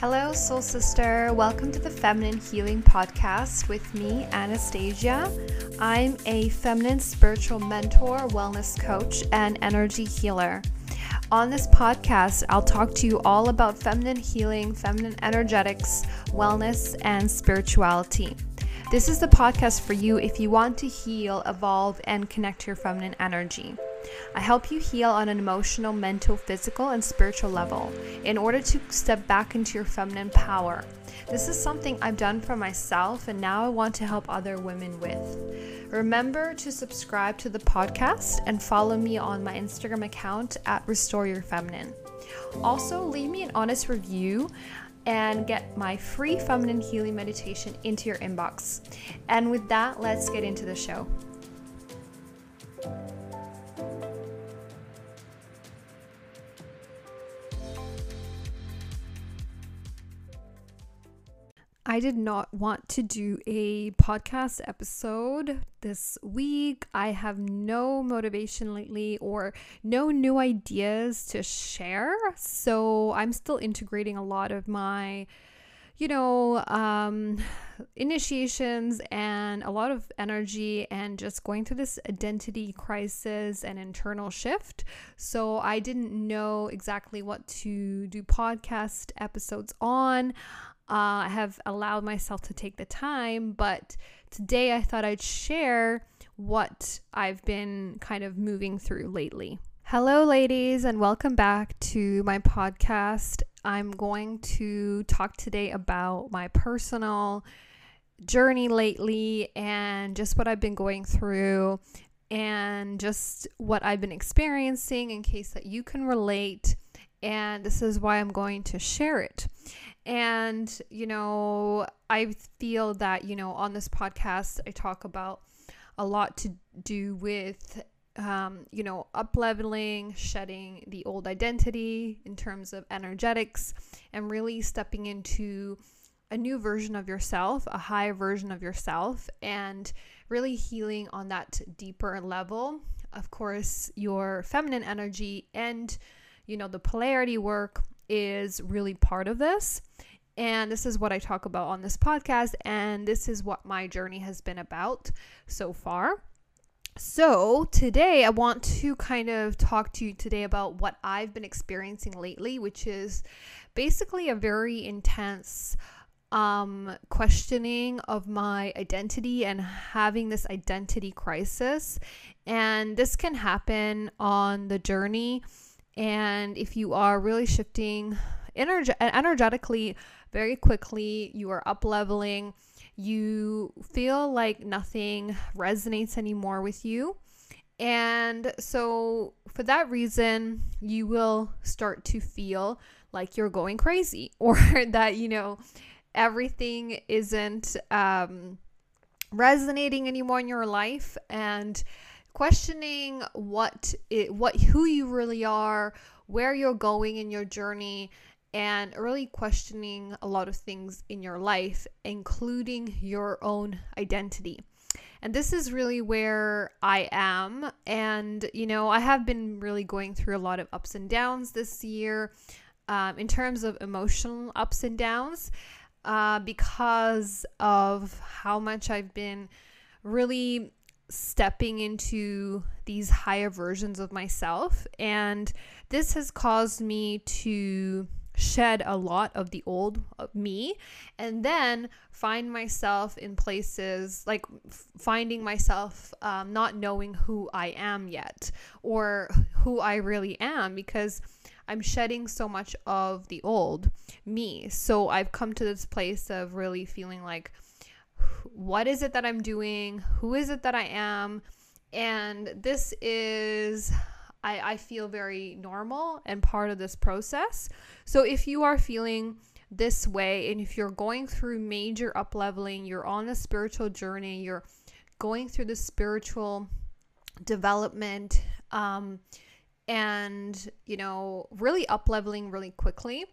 Hello, Soul Sister. Welcome to the Feminine Healing Podcast with me, Anastasia. I'm a feminine spiritual mentor, wellness coach, and energy healer. On this podcast, I'll talk to you all about feminine healing, feminine energetics, wellness, and spirituality. This is the podcast for you if you want to heal, evolve, and connect to your feminine energy. I help you heal on an emotional, mental, physical, and spiritual level in order to step back into your feminine power. This is something I've done for myself, and now I want to help other women with. Remember to subscribe to the podcast and follow me on my Instagram account at Restore Your Feminine. Also, leave me an honest review and get my free feminine healing meditation into your inbox. And with that, let's get into the show. I did not want to do a podcast episode this week. I have no motivation lately or no new ideas to share. So I'm still integrating a lot of my, you know, um, initiations and a lot of energy and just going through this identity crisis and internal shift. So I didn't know exactly what to do podcast episodes on. Uh, I have allowed myself to take the time, but today I thought I'd share what I've been kind of moving through lately. Hello, ladies, and welcome back to my podcast. I'm going to talk today about my personal journey lately and just what I've been going through and just what I've been experiencing in case that you can relate. And this is why I'm going to share it. And, you know, I feel that, you know, on this podcast, I talk about a lot to do with, um, you know, up leveling, shedding the old identity in terms of energetics, and really stepping into a new version of yourself, a higher version of yourself, and really healing on that deeper level. Of course, your feminine energy and, you know, the polarity work is really part of this. And this is what I talk about on this podcast. And this is what my journey has been about so far. So, today I want to kind of talk to you today about what I've been experiencing lately, which is basically a very intense um, questioning of my identity and having this identity crisis. And this can happen on the journey and if you are really shifting energe- energetically very quickly, you are up leveling, you feel like nothing resonates anymore with you. And so, for that reason, you will start to feel like you're going crazy or that, you know, everything isn't um, resonating anymore in your life. And questioning what it, what who you really are, where you're going in your journey, and really questioning a lot of things in your life, including your own identity. And this is really where I am. And, you know, I have been really going through a lot of ups and downs this year um, in terms of emotional ups and downs uh, because of how much I've been really stepping into these higher versions of myself. And this has caused me to shed a lot of the old me and then find myself in places like finding myself um, not knowing who I am yet or who I really am because I'm shedding so much of the old me. So I've come to this place of really feeling like, what is it that I'm doing? Who is it that I am? And this is, I, I feel very normal and part of this process. So if you are feeling this way and if you're going through major up leveling, you're on a spiritual journey, you're going through the spiritual development, um, and you know, really up leveling really quickly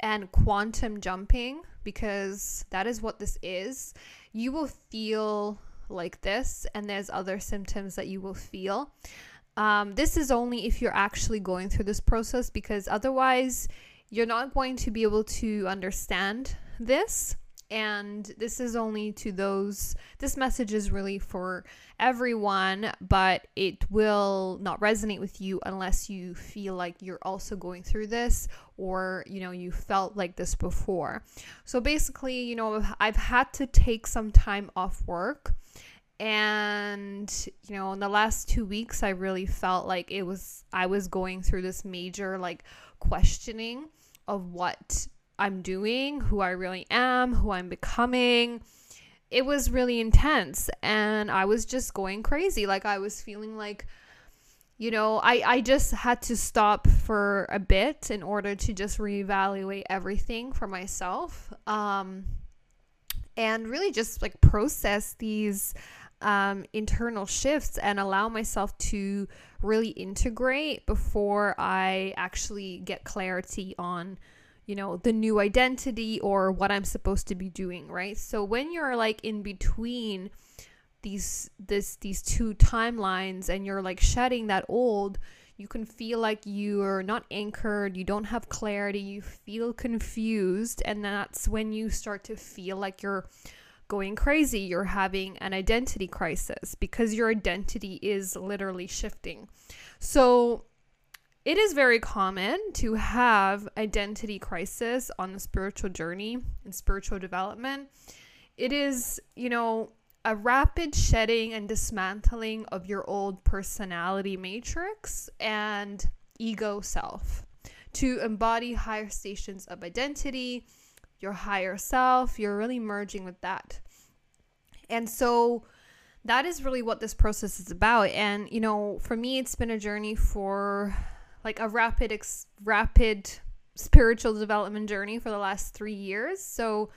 and quantum jumping because that is what this is, you will feel like this, and there's other symptoms that you will feel. Um, this is only if you're actually going through this process because otherwise, you're not going to be able to understand this and this is only to those this message is really for everyone but it will not resonate with you unless you feel like you're also going through this or you know you felt like this before. So basically you know i've had to take some time off work. And you know in the last 2 weeks i really felt like it was i was going through this major like questioning of what I'm doing, who I really am, who I'm becoming. It was really intense and I was just going crazy. Like I was feeling like you know, I I just had to stop for a bit in order to just reevaluate everything for myself. Um and really just like process these um, internal shifts and allow myself to really integrate before I actually get clarity on you know, the new identity or what I'm supposed to be doing, right? So when you're like in between these this these two timelines and you're like shedding that old, you can feel like you're not anchored, you don't have clarity, you feel confused, and that's when you start to feel like you're going crazy, you're having an identity crisis because your identity is literally shifting. So it is very common to have identity crisis on the spiritual journey and spiritual development. It is, you know, a rapid shedding and dismantling of your old personality matrix and ego self to embody higher stations of identity, your higher self. You're really merging with that. And so that is really what this process is about. And, you know, for me, it's been a journey for like a rapid ex- rapid spiritual development journey for the last 3 years. So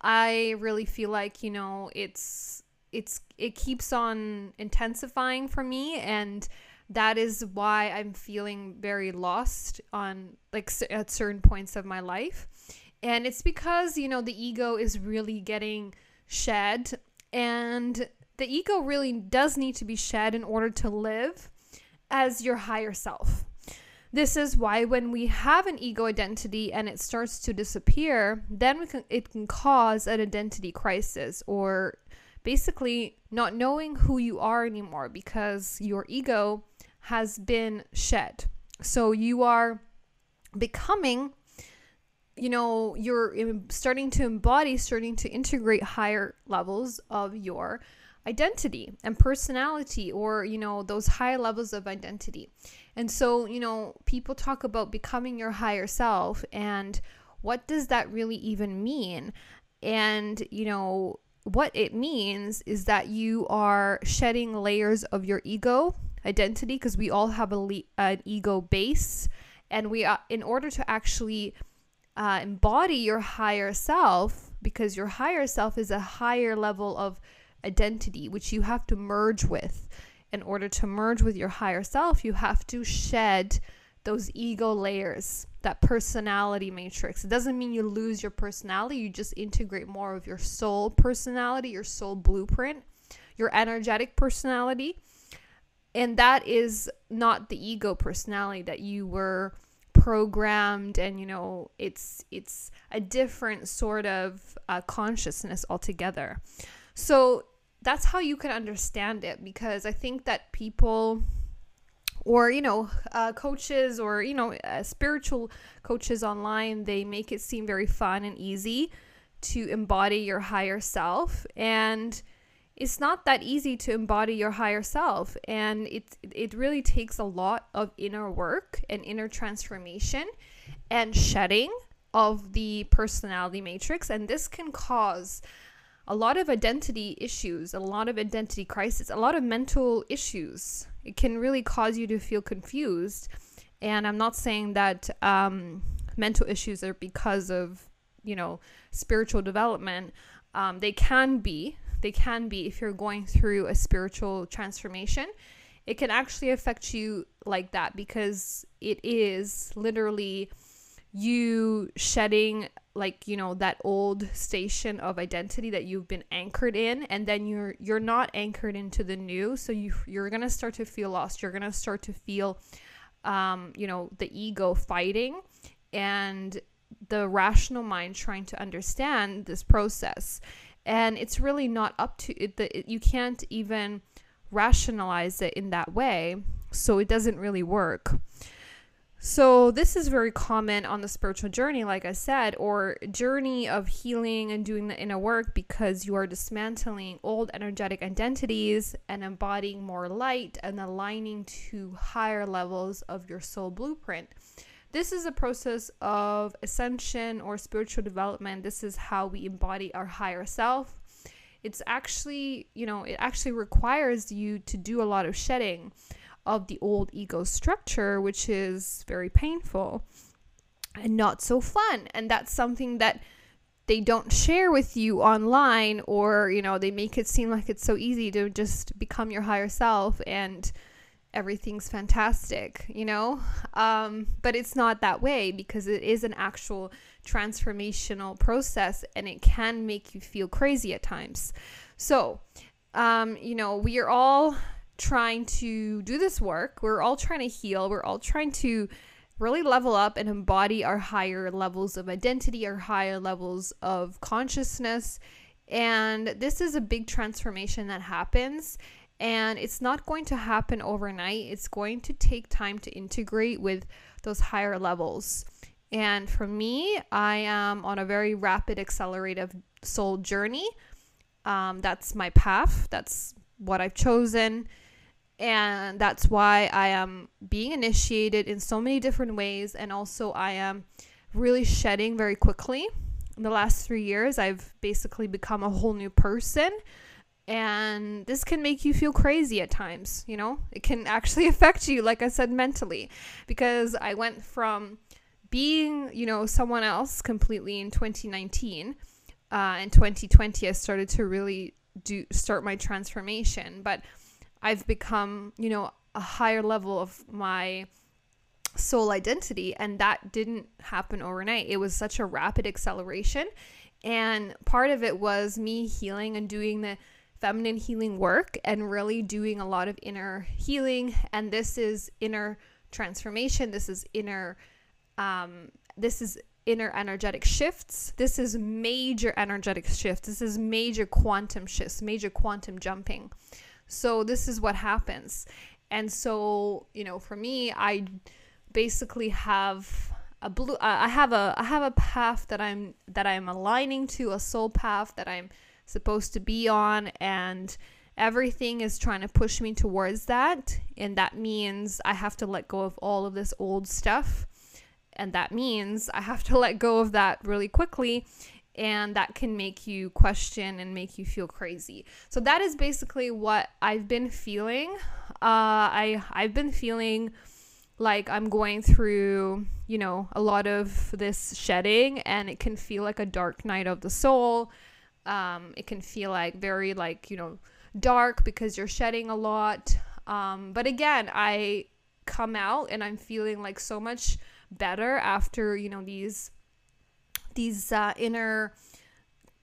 I really feel like, you know, it's it's it keeps on intensifying for me and that is why I'm feeling very lost on like at certain points of my life. And it's because, you know, the ego is really getting shed and the ego really does need to be shed in order to live as your higher self. This is why when we have an ego identity and it starts to disappear, then can, it can cause an identity crisis or basically not knowing who you are anymore because your ego has been shed. So you are becoming you know you're starting to embody starting to integrate higher levels of your identity and personality or you know those high levels of identity and so, you know, people talk about becoming your higher self and what does that really even mean? And, you know, what it means is that you are shedding layers of your ego identity because we all have a le- an ego base and we are in order to actually uh, embody your higher self because your higher self is a higher level of identity which you have to merge with in order to merge with your higher self, you have to shed those ego layers, that personality matrix. It doesn't mean you lose your personality, you just integrate more of your soul personality, your soul blueprint, your energetic personality. And that is not the ego personality that you were programmed and you know it's it's a different sort of uh, consciousness altogether so that's how you can understand it because I think that people or you know uh, coaches or you know uh, spiritual coaches online they make it seem very fun and easy to embody your higher self. And it's not that easy to embody your higher self. And it it really takes a lot of inner work and inner transformation and shedding of the personality matrix. And this can cause a lot of identity issues, a lot of identity crisis, a lot of mental issues. It can really cause you to feel confused. And I'm not saying that um, mental issues are because of, you know, spiritual development. Um, they can be. They can be if you're going through a spiritual transformation. It can actually affect you like that because it is literally you shedding like you know that old station of identity that you've been anchored in and then you're you're not anchored into the new so you you're to start to feel lost you're to start to feel um you know the ego fighting and the rational mind trying to understand this process. And it's really not up to it, the, it, you can't even rationalize it in that way. So it doesn't really work. So, this is very common on the spiritual journey, like I said, or journey of healing and doing the inner work because you are dismantling old energetic identities and embodying more light and aligning to higher levels of your soul blueprint. This is a process of ascension or spiritual development. This is how we embody our higher self. It's actually, you know, it actually requires you to do a lot of shedding of the old ego structure, which is very painful and not so fun. And that's something that they don't share with you online or, you know, they make it seem like it's so easy to just become your higher self and everything's fantastic, you know? Um, but it's not that way because it is an actual transformational process and it can make you feel crazy at times. So, um, you know, we are all trying to do this work. We're all trying to heal. We're all trying to really level up and embody our higher levels of identity, our higher levels of consciousness. And this is a big transformation that happens. And it's not going to happen overnight. It's going to take time to integrate with those higher levels. And for me, I am on a very rapid, accelerative soul journey. Um, that's my path. That's what I've chosen. And that's why I am being initiated in so many different ways. And also, I am really shedding very quickly. In the last three years, I've basically become a whole new person and this can make you feel crazy at times you know it can actually affect you like i said mentally because i went from being you know someone else completely in 2019 uh, in 2020 i started to really do start my transformation but i've become you know a higher level of my soul identity and that didn't happen overnight it was such a rapid acceleration and part of it was me healing and doing the feminine healing work and really doing a lot of inner healing. And this is inner transformation. This is inner, um, this is inner energetic shifts. This is major energetic shifts. This is major quantum shifts, major quantum jumping. So this is what happens. And so, you know, for me, I basically have a blue uh, I have a I have a path that I'm that I'm aligning to, a soul path that I'm supposed to be on and everything is trying to push me towards that. And that means I have to let go of all of this old stuff. And that means I have to let go of that really quickly and that can make you question and make you feel crazy. So that is basically what I've been feeling. Uh, I I've been feeling like I'm going through, you know, a lot of this shedding and it can feel like a dark night of the soul um, it can feel like very like you know dark because you're shedding a lot. Um, but again, I come out and I'm feeling like so much better after you know these these uh, inner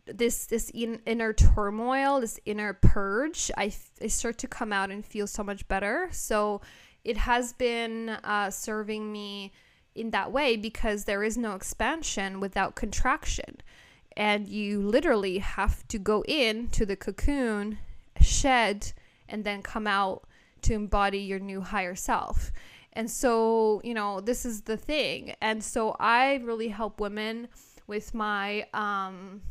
this this in, inner turmoil, this inner purge. I, I start to come out and feel so much better. So it has been uh, serving me in that way because there is no expansion without contraction and you literally have to go in to the cocoon, shed, and then come out to embody your new higher self. And so, you know, this is the thing. And so I really help women with my um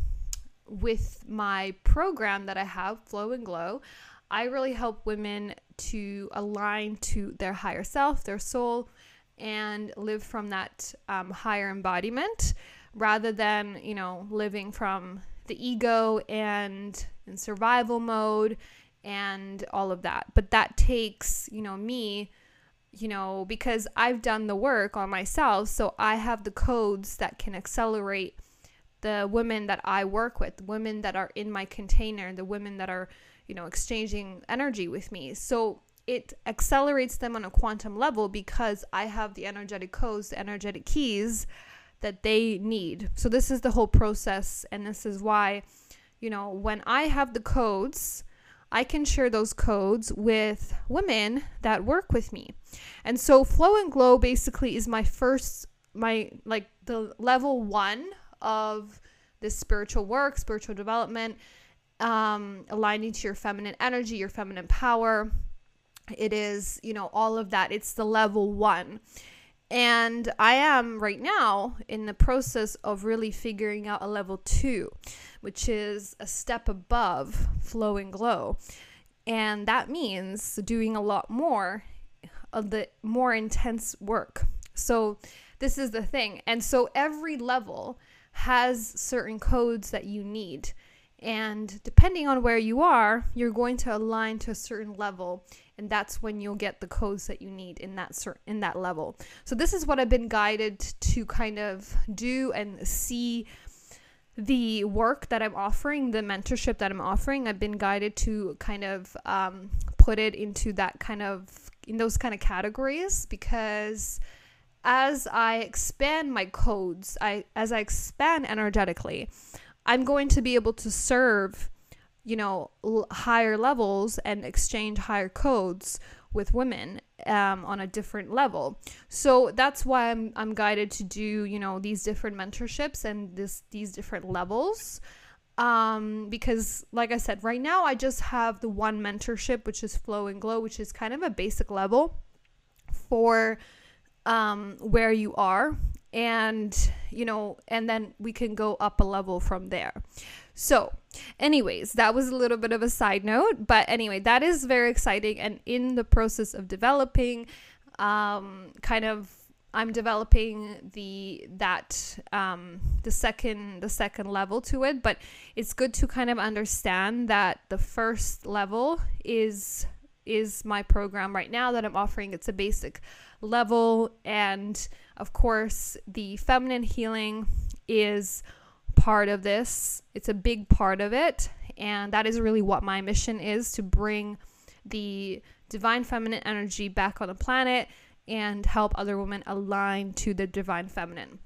with my program that I have, Flow and Glow. I really help women to align to their higher self, their soul, and live from that um, higher embodiment rather than, you know, living from the ego and in survival mode and all of that. But that takes, you know, me, you know, because I've done the work on myself, so I have the codes that can accelerate the women that I work with, women that are in my container, the women that are, you know, exchanging energy with me. So it accelerates them on a quantum level because I have the energetic codes, the energetic keys that they need. So this is the whole process and this is why you know, when I have the codes, I can share those codes with women that work with me. And so Flow and Glow basically is my first my like the level one of this spiritual work, spiritual development, um, aligning to your feminine energy, your feminine power. It is, you know, all of that. It's the level one. And I am right now in the process of really figuring out a level two, which is a step above flow and glow. And that means doing a lot more of the more intense work. So, this is the thing. And so, every level has certain codes that you need. And depending on where you are, you're going to align to a certain level, and that's when you'll get the codes that you need in that cer- in that level. So this is what I've been guided to kind of do and see the work that I'm offering, the mentorship that I'm offering. I've been guided to kind of um, put it into that kind of in those kind of categories because as I expand my codes, I as I expand energetically, I'm going to be able to serve, you know, l- higher levels and exchange higher codes with women um, on a different level. So that's why I'm I'm guided to do you know these different mentorships and this these different levels. Um, because like I said, right now I just have the one mentorship, which is Flow and Glow, which is kind of a basic level for um, where you are and you know and then we can go up a level from there so anyways that was a little bit of a side note but anyway that is very exciting and in the process of developing um, kind of i'm developing the that um, the second the second level to it but it's good to kind of understand that the first level is is my program right now that i'm offering. It's a basic level and of course, the feminine healing is part of this, it's a big part of it. And that is really what my mission is to bring the divine feminine energy back on the planet and help other women align to the divine feminine.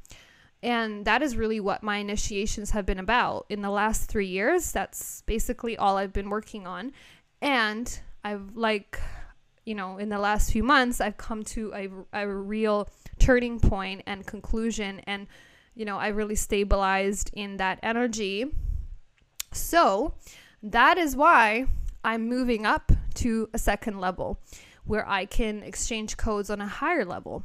And that is really what my initiations have been about in the last three years. That's basically all I've been working on. And I've, like, you know, in the last few months, I've come to a, a real turning point and conclusion and you know i really stabilized in that energy. So that is why i'm moving up to a second level where i can exchange codes on a higher level.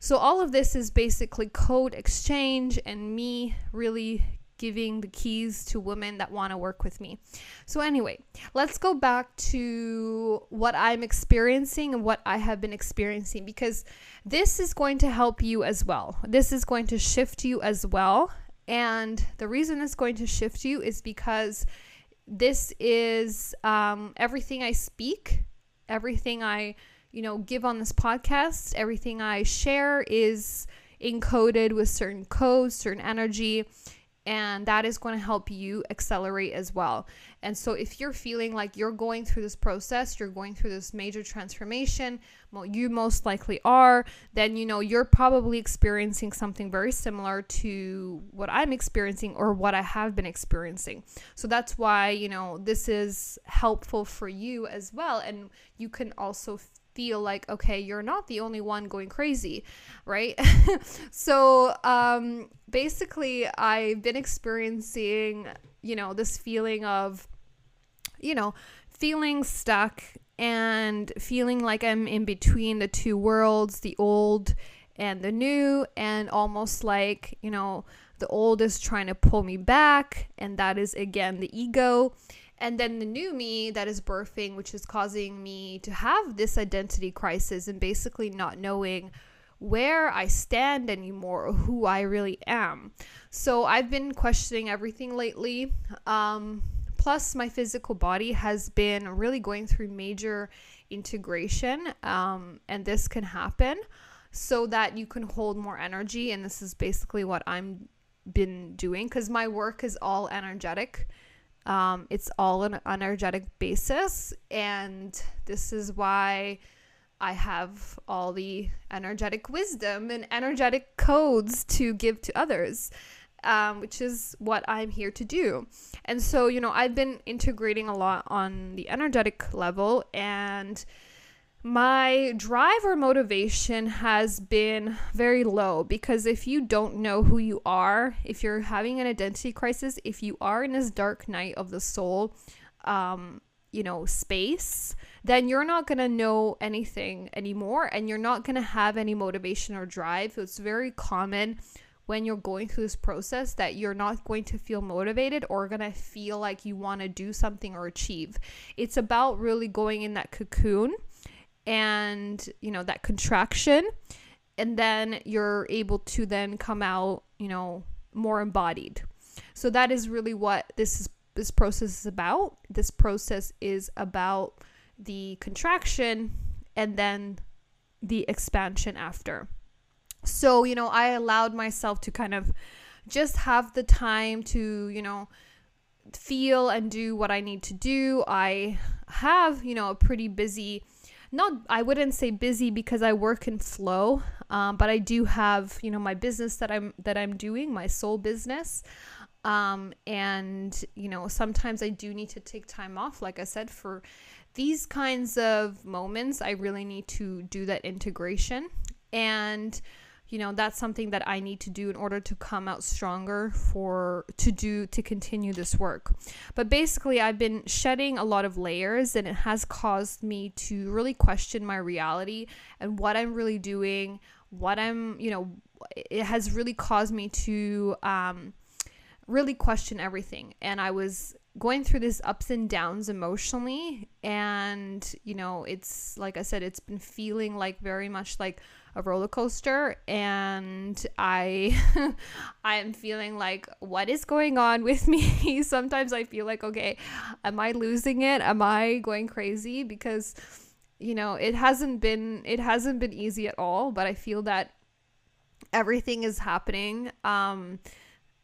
So all of this is basically code exchange and me really giving the keys to women that want to work with me. So, anyway, let's go back to what I'm experiencing and what I have been experiencing because this is going to help you as well. This is going to shift you as well. And the reason it's going to shift you is because this is um, everything I speak, everything I, you know, give on this podcast, everything I share is encoded with certain codes, certain energy and that is going to help you accelerate as well. And so, if you're feeling like you're going through this process, you're going through this major transformation, you most likely are, then you know you're probably experiencing something very similar to what I'm experiencing or what I have been experiencing. So, that's why, you know, this is helpful for you as well. And you can also feel like okay you're not the only one going crazy right? So um basically i've been experiencing you know this feeling of you know feeling stuck and feeling like i'm in between the two worlds the old and the new and almost like you know the old is trying to pull me back and that is again the ego and then the new me that is birthing, which is causing me to have this identity crisis and basically not knowing where I stand anymore or who I really am. So I've been questioning everything lately. Um, plus, my physical body has been really going through major integration, um, and this can happen so that you can hold more energy. And this is basically what I'm been doing because my work is all energetic. Um, it's all an energetic basis. And this is why I have all the energetic wisdom and energetic codes to give to others, um, which is what I'm here to do. And so, you know, I've been integrating a lot on the energetic level and my drive or motivation has been very low because if you don't know who you are, if you're having an identity crisis, if you are in this dark night of the soul, um, you know, space, then you're not going to know anything anymore and you're not going to have any motivation or drive. So It's very common when you're going through this process that you're not going to feel motivated or going to feel like you want to do something or achieve. It's about really going in that cocoon and, you know, that contraction and then you're able to then come out, you know, more embodied. So that is really what this is this process is about. This process is about the contraction and then the expansion after. So, you know, I allowed myself to kind of just have the time to, you know, feel and do what I need to do. I have, you know, a pretty busy not I wouldn't say busy because I work in flow, um, but I do have, you know, my business that I'm that I'm doing, my sole business. Um, and you know, sometimes I do need to take time off, like I said, for these kinds of moments. I really need to do that integration. And you know that's something that i need to do in order to come out stronger for to do to continue this work. But basically i've been shedding a lot of layers and it has caused me to really question my reality and what i'm really doing what i'm you know it has really caused me to um really question everything. And i was going through this ups and downs emotionally and you know it's like i said it's been feeling like very much like a roller coaster and I I am feeling like what is going on with me? Sometimes I feel like okay, am I losing it? Am I going crazy because you know, it hasn't been it hasn't been easy at all, but I feel that everything is happening um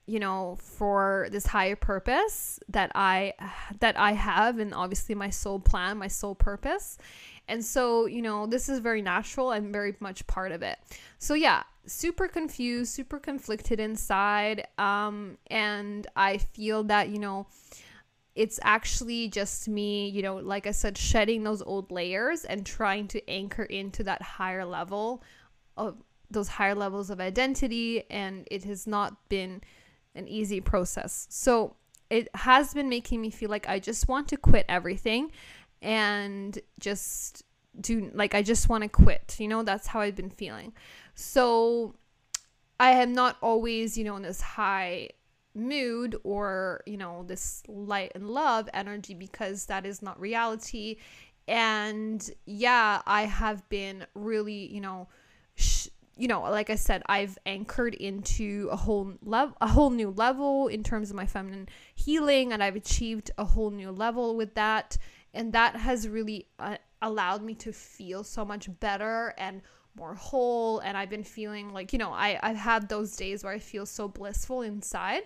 you know for this higher purpose that i that i have and obviously my soul plan my soul purpose and so, you know, this is very natural and very much part of it. So, yeah, super confused, super conflicted inside. Um, and I feel that, you know, it's actually just me, you know, like I said, shedding those old layers and trying to anchor into that higher level of those higher levels of identity. And it has not been an easy process. So, it has been making me feel like I just want to quit everything and just do like I just want to quit. You know, that's how I've been feeling. So I am not always, you know, in this high mood or, you know, this light and love energy because that is not reality. And yeah, I have been really, you know, you know, like I said, I've anchored into a whole level, a whole new level in terms of my feminine healing, and I've achieved a whole new level with that. And that has really uh, allowed me to feel so much better and more whole. And i've been feeling like you know I, i've had those days where i feel so blissful inside.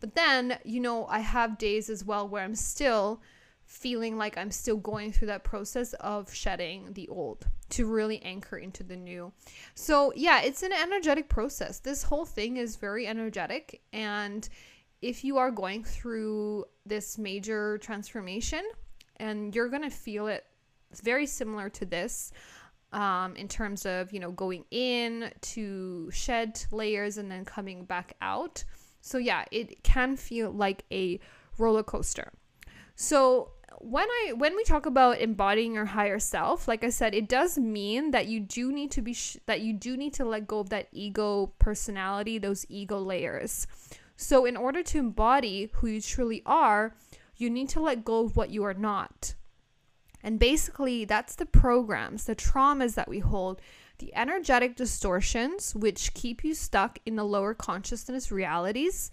But then you know i have days as well where i'm still feeling like i'm still going through that process of shedding the old to really anchor into the new so yeah it's an energetic process this whole thing is very energetic and if you are going through this major transformation and you're going to feel it very similar to this um, in terms of, you know, going in to shed layers and then coming back out. So, yeah, it can feel like a roller coaster. So, when I when we talk about embodying your higher self, like I said, it does mean that you do need to be sh- that you do need to let go of that ego personality, those ego layers. So in order to embody who you truly are, you need to let go of what you are not. And basically, that's the programs, the traumas that we hold, the energetic distortions, which keep you stuck in the lower consciousness realities,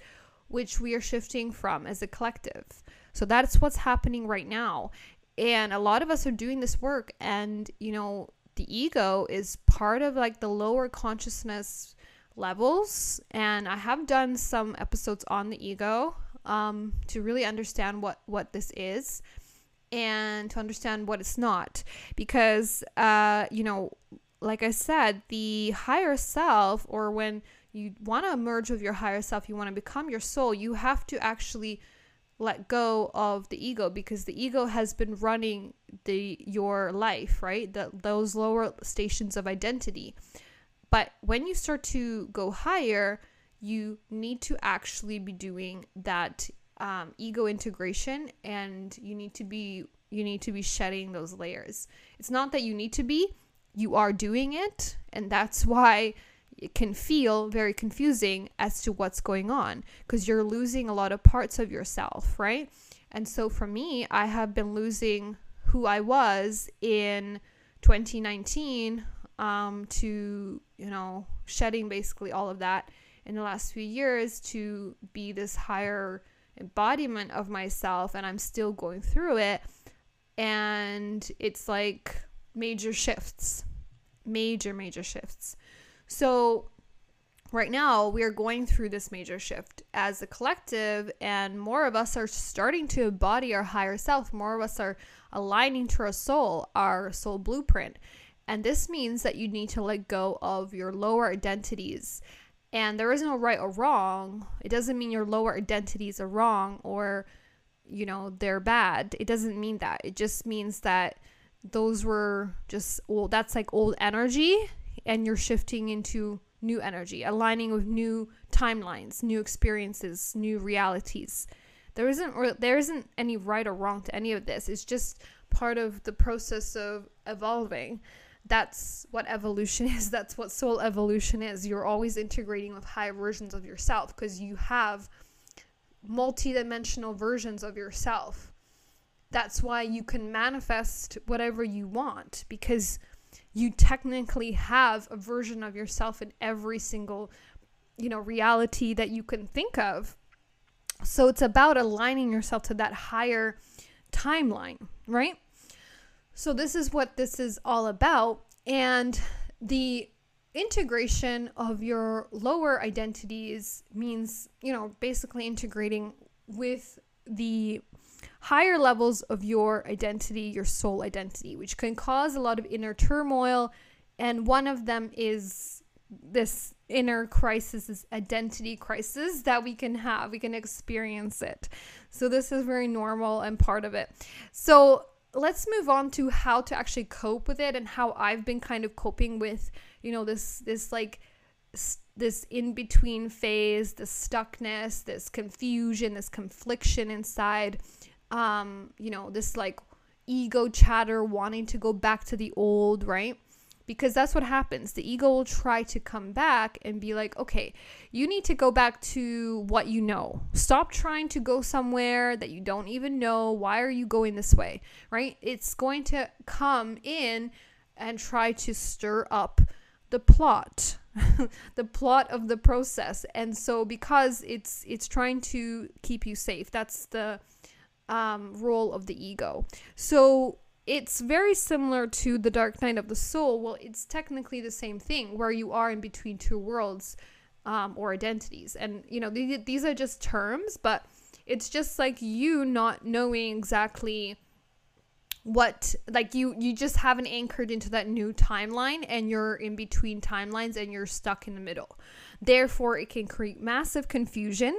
which we are shifting from as a collective. So that's what's happening right now. And a lot of us are doing this work, and you know, the ego is part of like the lower consciousness levels. And I have done some episodes on the ego um, to really understand what what this is and to understand what it's not because uh, you know like i said the higher self or when you want to merge with your higher self you want to become your soul you have to actually let go of the ego because the ego has been running the your life, right? The, those lower stations of identity. But when you start to go higher, you need to actually be doing that um, ego integration, and you need to be you need to be shedding those layers. It's not that you need to be; you are doing it, and that's why it can feel very confusing as to what's going on because you're losing a lot of parts of yourself, right? And so for me, I have been losing who I was in 2019 um, to, you know, shedding basically all of that in the last few years to be this higher embodiment of myself. And I'm still going through it. And it's like major shifts, major, major shifts. So, right now, we are going through this major shift as a collective, and more of us are starting to embody our higher self. More of us are aligning to our soul, our soul blueprint. And this means that you need to let go of your lower identities. And there is no right or wrong. It doesn't mean your lower identities are wrong or, you know, they're bad. It doesn't mean that. It just means that those were just old, that's like old energy and you're shifting into new energy, aligning with new timelines, new experiences, new realities. There isn't there isn't any right or wrong to any of this. It's just part of the process of evolving. That's what evolution is. That's what soul evolution is. You're always integrating with higher versions of yourself because you have multi-dimensional versions of yourself. That's why you can manifest whatever you want because you technically have a version of yourself in every single you know reality that you can think of. So it's about aligning yourself to that higher timeline right? So this is what this is all about. And the integration of your lower identities means you know basically integrating with the higher levels of your identity, your soul identity, which can cause a lot of inner turmoil. And one of them is this inner crisis, this identity crisis that we can have. We can experience it. So, this is very normal and part of it. So, let's move on to how to actually cope with it and how I've been kind of coping with, you know, this, this like, this in between phase, this stuckness, this confusion, this confliction inside um, you know, this like ego chatter wanting to go back to the old, right? Because that's what happens. The ego will try to come back and be like, okay, you need to go back to what you know. Stop trying to go somewhere that you don't even know. Why are you going this way? Right? It's going to come in and try to stir up the plot the plot of the process and so because it's it's trying to keep you safe that's the um, role of the ego. So it's very similar to the dark night of the soul. Well, it's technically the same thing where you are in between two worlds um, or identities. And, you know, th- these are just terms, but it's just like you not knowing exactly what like you you just haven't anchored into that new timeline and you're in between timelines and you're stuck in the middle therefore it can create massive confusion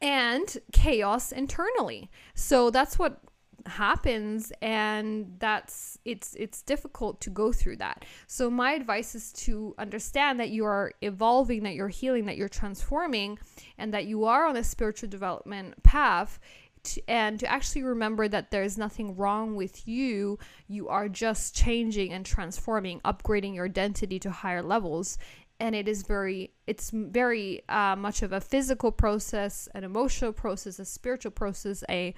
and chaos internally. So that's what happens and that's it's it's difficult to go through that. So my advice is to understand that you are evolving, that you're healing, that you're transforming and that you are on a spiritual development path to, and to actually remember that there's nothing wrong with you. You are just changing and transforming, upgrading your identity to higher levels and it is very it's very uh, much of a physical process an emotional process a spiritual process a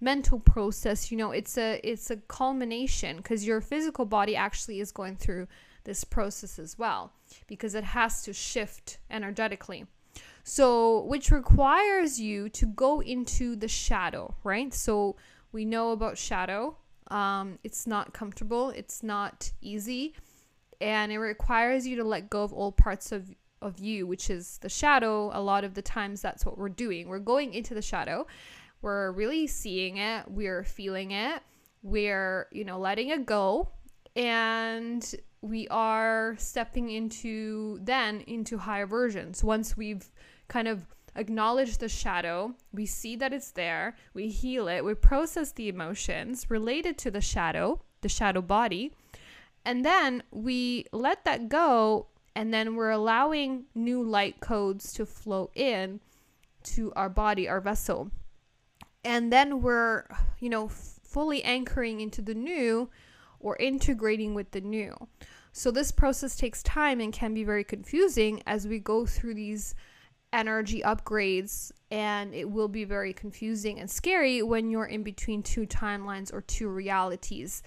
mental process you know it's a it's a culmination because your physical body actually is going through this process as well because it has to shift energetically. So which requires you to go into the shadow right? So we know about shadow um, it's not comfortable it's not easy and it requires you to let go of old parts of of you which is the shadow a lot of the times that's what we're doing. We're going into the shadow. We're really seeing it. We're feeling it. We're you know letting it go. And we are stepping into then into higher versions. Once we've kind of acknowledge the shadow, we see that it's there, we heal it, we process the emotions related to the shadow, the shadow body, and then we let that go, and then we're allowing new light codes to flow in to our body, our vessel. And then we're, you know, fully anchoring into the new or integrating with the new. So this process takes time and can be very confusing as we go through these energy upgrades and it will be very confusing and scary when you're in between two timelines or two realities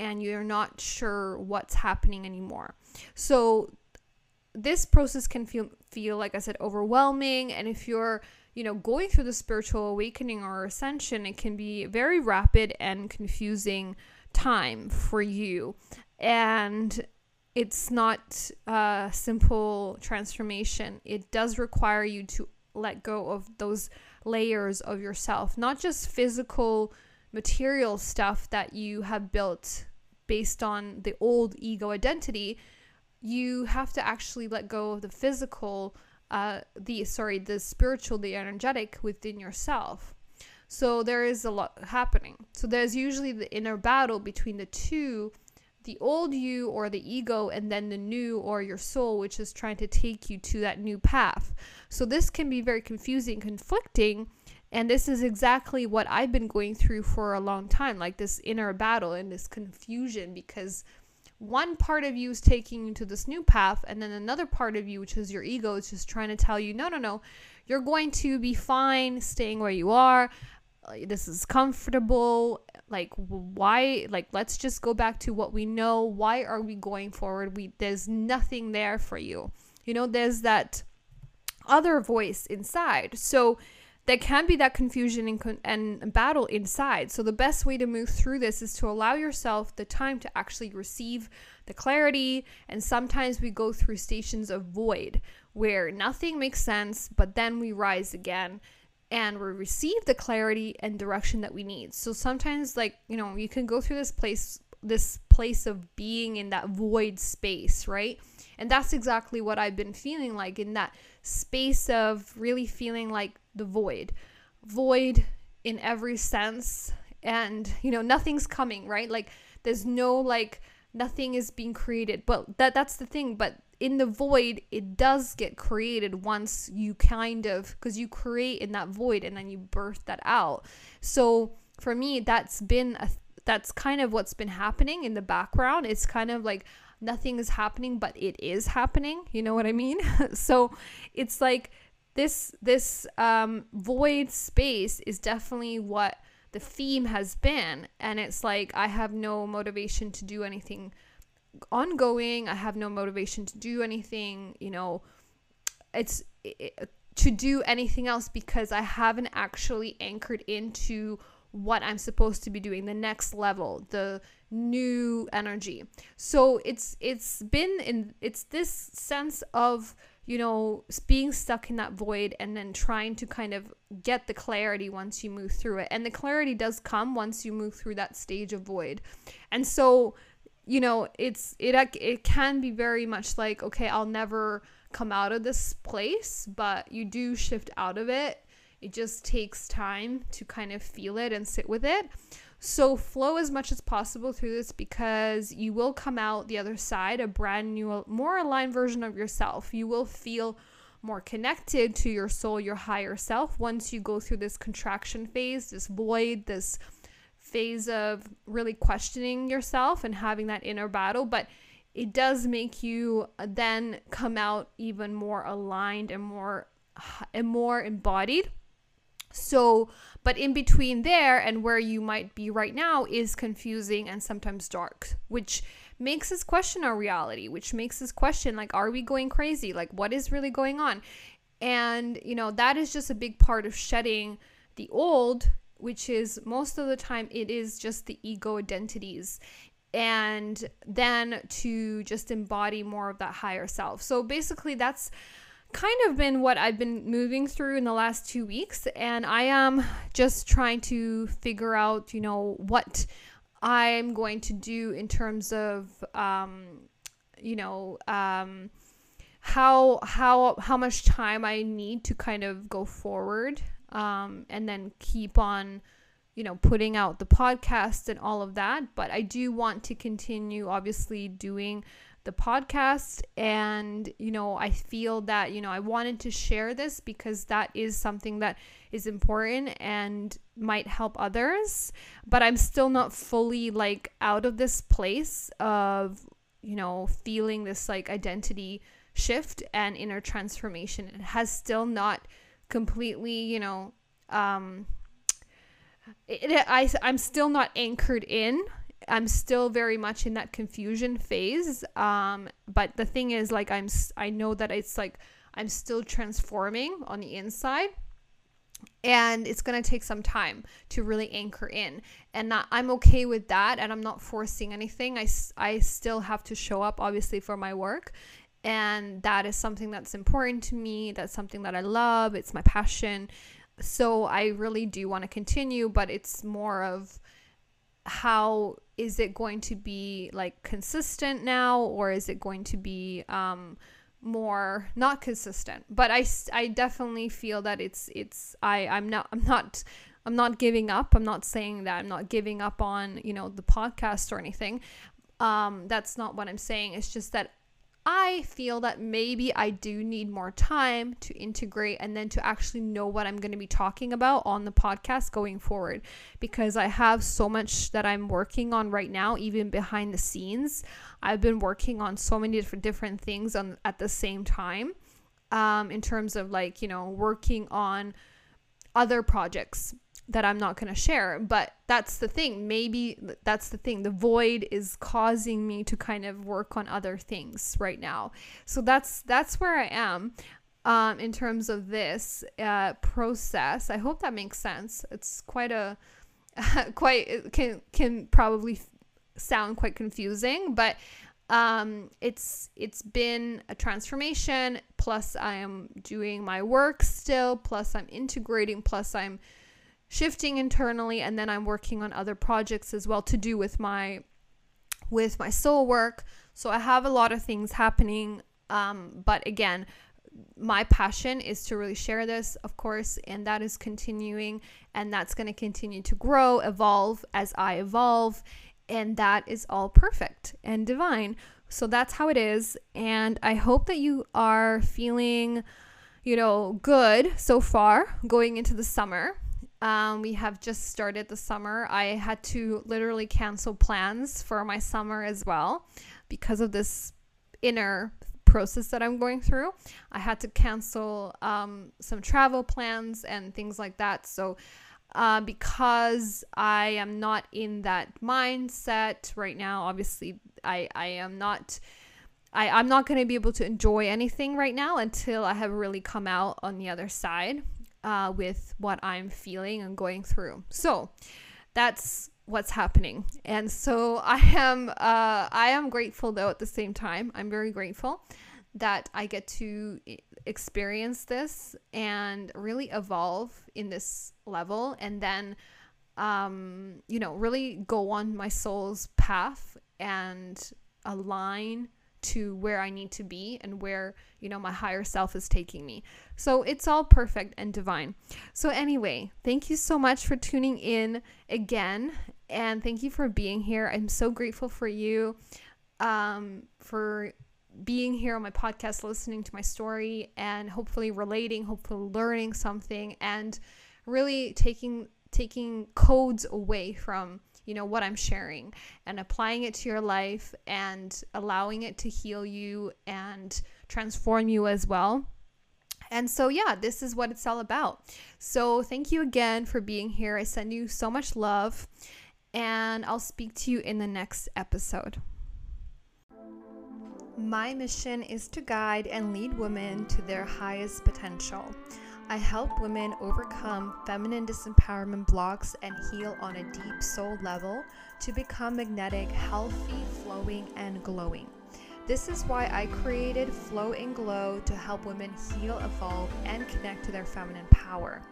and you're not sure what's happening anymore. So this process can feel feel like I said overwhelming and if you're you know going through the spiritual awakening or ascension it can be very rapid and confusing time for you and it's not a simple transformation it does require you to let go of those layers of yourself not just physical material stuff that you have built based on the old ego identity you have to actually let go of the physical uh the sorry the spiritual the energetic within yourself. So there is a lot happening. So there's usually the inner battle between the two the old you or the ego and then the new or your soul which is trying to take you to that new path. So this can be very confusing conflicting and this is exactly what I've been going through for a long time, like this inner battle and this confusion because one part of you is taking you to this new path, and then another part of you, which is your ego, is just trying to tell you, no, no, no, you're going to be fine staying where you are. This is comfortable. Like, why? Like, let's just go back to what we know. Why are we going forward? We there's nothing there for you. You know, there's that other voice inside. So there can be that confusion and, and battle inside. So, the best way to move through this is to allow yourself the time to actually receive the clarity. And sometimes we go through stations of void where nothing makes sense, but then we rise again and we receive the clarity and direction that we need. So, sometimes, like, you know, you can go through this place this place of being in that void space, right? And that's exactly what I've been feeling like in that space of really feeling like the void. Void in every sense and you know nothing's coming, right? Like there's no like nothing is being created. But that that's the thing, but in the void it does get created once you kind of cuz you create in that void and then you birth that out. So for me that's been a that's kind of what's been happening in the background. It's kind of like nothing is happening but it is happening. You know what i mean? So it's like this this um, void space is definitely what the theme has been. And it's like i have no motivation to do anything ongoing. I have no motivation to do anything you know. It's it, to do anything else because i haven't actually anchored into what i'm supposed to be doing the next level the new energy so it's it's been in it's this sense of you know, being stuck in that void and then trying to kind of get the clarity once you move through it. And the clarity does come once you move through that stage of void. And so, you know, it's it it can be very much like, okay, I'll never come out of this place, but you do shift out of it. It just takes time to kind of feel it and sit with it. So flow as much as possible through this because you will come out the other side a brand new, more aligned version of yourself. You will feel more connected to your soul, your higher self once you go through this contraction phase, this void, this phase of really questioning yourself and having that inner battle. But it does make you uh, then come out even more aligned and more and more embodied. So but in between there and where you might be right now is confusing and sometimes dark, which makes us question our reality, which makes us question like, are we going crazy? Like, what is really going on? And, you know, that is just a big part of shedding the old, which is most of the time it is just the ego identities and then to just embody more of that higher self. So basically, that's kind of been what I've been moving through in the last two weeks. And I am just trying to figure out, you know, what I'm going to do in terms of, um, you know, um, how how how much time I need to kind of go forward um, and then keep on you know putting out the podcast and all of that but I do want to continue obviously doing the podcast and you know I feel that you know I wanted to share this because that is something that is important and might help others but I'm still not fully like out of this place of you know feeling this like identity shift and inner transformation. It has still not completely, you know, um, it, I, I'm still not anchored in. I'm still very much in that confusion phase. Um, but the thing is, like, I'm, I know that it's like I'm still transforming on the inside and it's to take some time to really anchor in and i'm okay with that and i'm not forcing anything I, I still have to show up obviously for my work and that is something that's important to me that's something that i love it's my passion so i really do want to continue but it's more of how is it going to be like consistent now or is it going to be um more not consistent? But i i definitely feel that it's it's i i'm not i'm not i'm not giving up. I'm not saying that i'm not giving up on you know the podcast or anything. Um that's not what i'm saying. It's just that I feel that maybe I do need more time to integrate and then to actually know what I'm going to be talking about on the podcast going forward because I have so much that I'm working on right now, even behind the scenes. I've been working on so many different different things on at the same time. Um, in terms of like, you know, working on other projects that I'm not going to share. But that's the thing. Maybe that's the thing. The void is causing me to kind of work on other things right now. So that's that's where I am um, in terms of this uh, process. I hope that makes sense. It's quite a quite it can can probably sound quite confusing, but um, it's it's been a transformation. Plus, I am doing my work still. Plus, I'm integrating. Plus, I'm shifting internally and then I'm working on other projects as well to do with my with my soul work. So I have a lot of things happening um, but again, my passion is to really share this, of course, and that is continuing and that's going to continue to grow, evolve as I evolve, and that is all perfect and divine. So that's how it is, and I hope that you are feeling, you know, good so far going into the summer. Um, we have just started the summer. I had to literally cancel plans for my summer as well because of this inner process that I'm going through. I had to cancel um, some travel plans and things like that. So, uh, because I am not in that mindset right now, obviously, I, I am not. I, I'm not going to be able to enjoy anything right now until I have really come out on the other side uh, with what I'm feeling and going through. So that's what's happening. And so I am uh, I am grateful though at the same time. I'm very grateful that I get to experience this and really evolve in this level and then um, you know, really go on my soul's path and align to where I need to be and where, you know, my higher self is taking me. So it's all perfect and divine. So, anyway, thank you so much for tuning in again. And thank you for being here. I'm so grateful for you um, for being here on my podcast, listening to my story, and hopefully relating, hopefully learning something, and really taking taking codes away from you know what i'm sharing and applying it to your life and allowing it to heal you and transform you as well and so, yeah, this is what it's all about. So, thank you again for being here. I send you so much love, and I'll speak to you in the next episode. My mission is to guide and lead women to their highest potential. I help women overcome feminine disempowerment blocks and heal on a deep soul level to become magnetic, healthy, flowing, and glowing. This is why I created Flow and Glow to help women heal, evolve, and connect to their feminine power.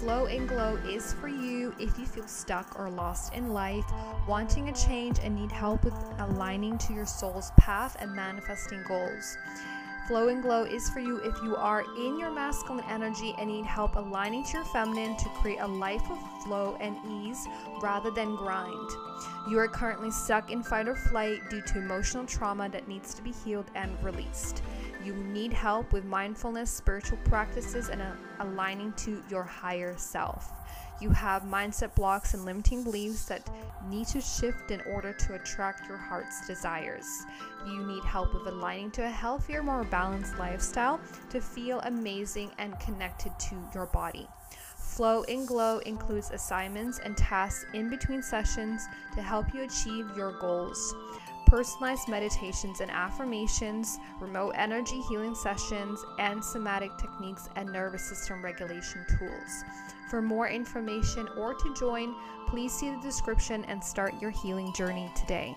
Flow and Glow is for you if you feel stuck or lost in life, wanting a change, and need help with aligning to your soul's path and manifesting goals. Flow and Glow is for you if you are in your masculine energy and need help aligning to your feminine to create a life of flow and ease rather than grind. You are currently stuck in fight or flight due to emotional trauma that needs to be healed and released. You need help with mindfulness, spiritual practices, and aligning to your higher self. You have mindset blocks and limiting beliefs that need to shift in order to attract your heart's desires. You need help with aligning to a healthier, more balanced lifestyle to feel amazing and connected to your body. Flow and Glow includes assignments and tasks in between sessions to help you achieve your goals personalized meditations and affirmations, remote energy healing sessions, and somatic techniques and nervous system regulation tools. For more information or to join, please see the description and start your healing journey today.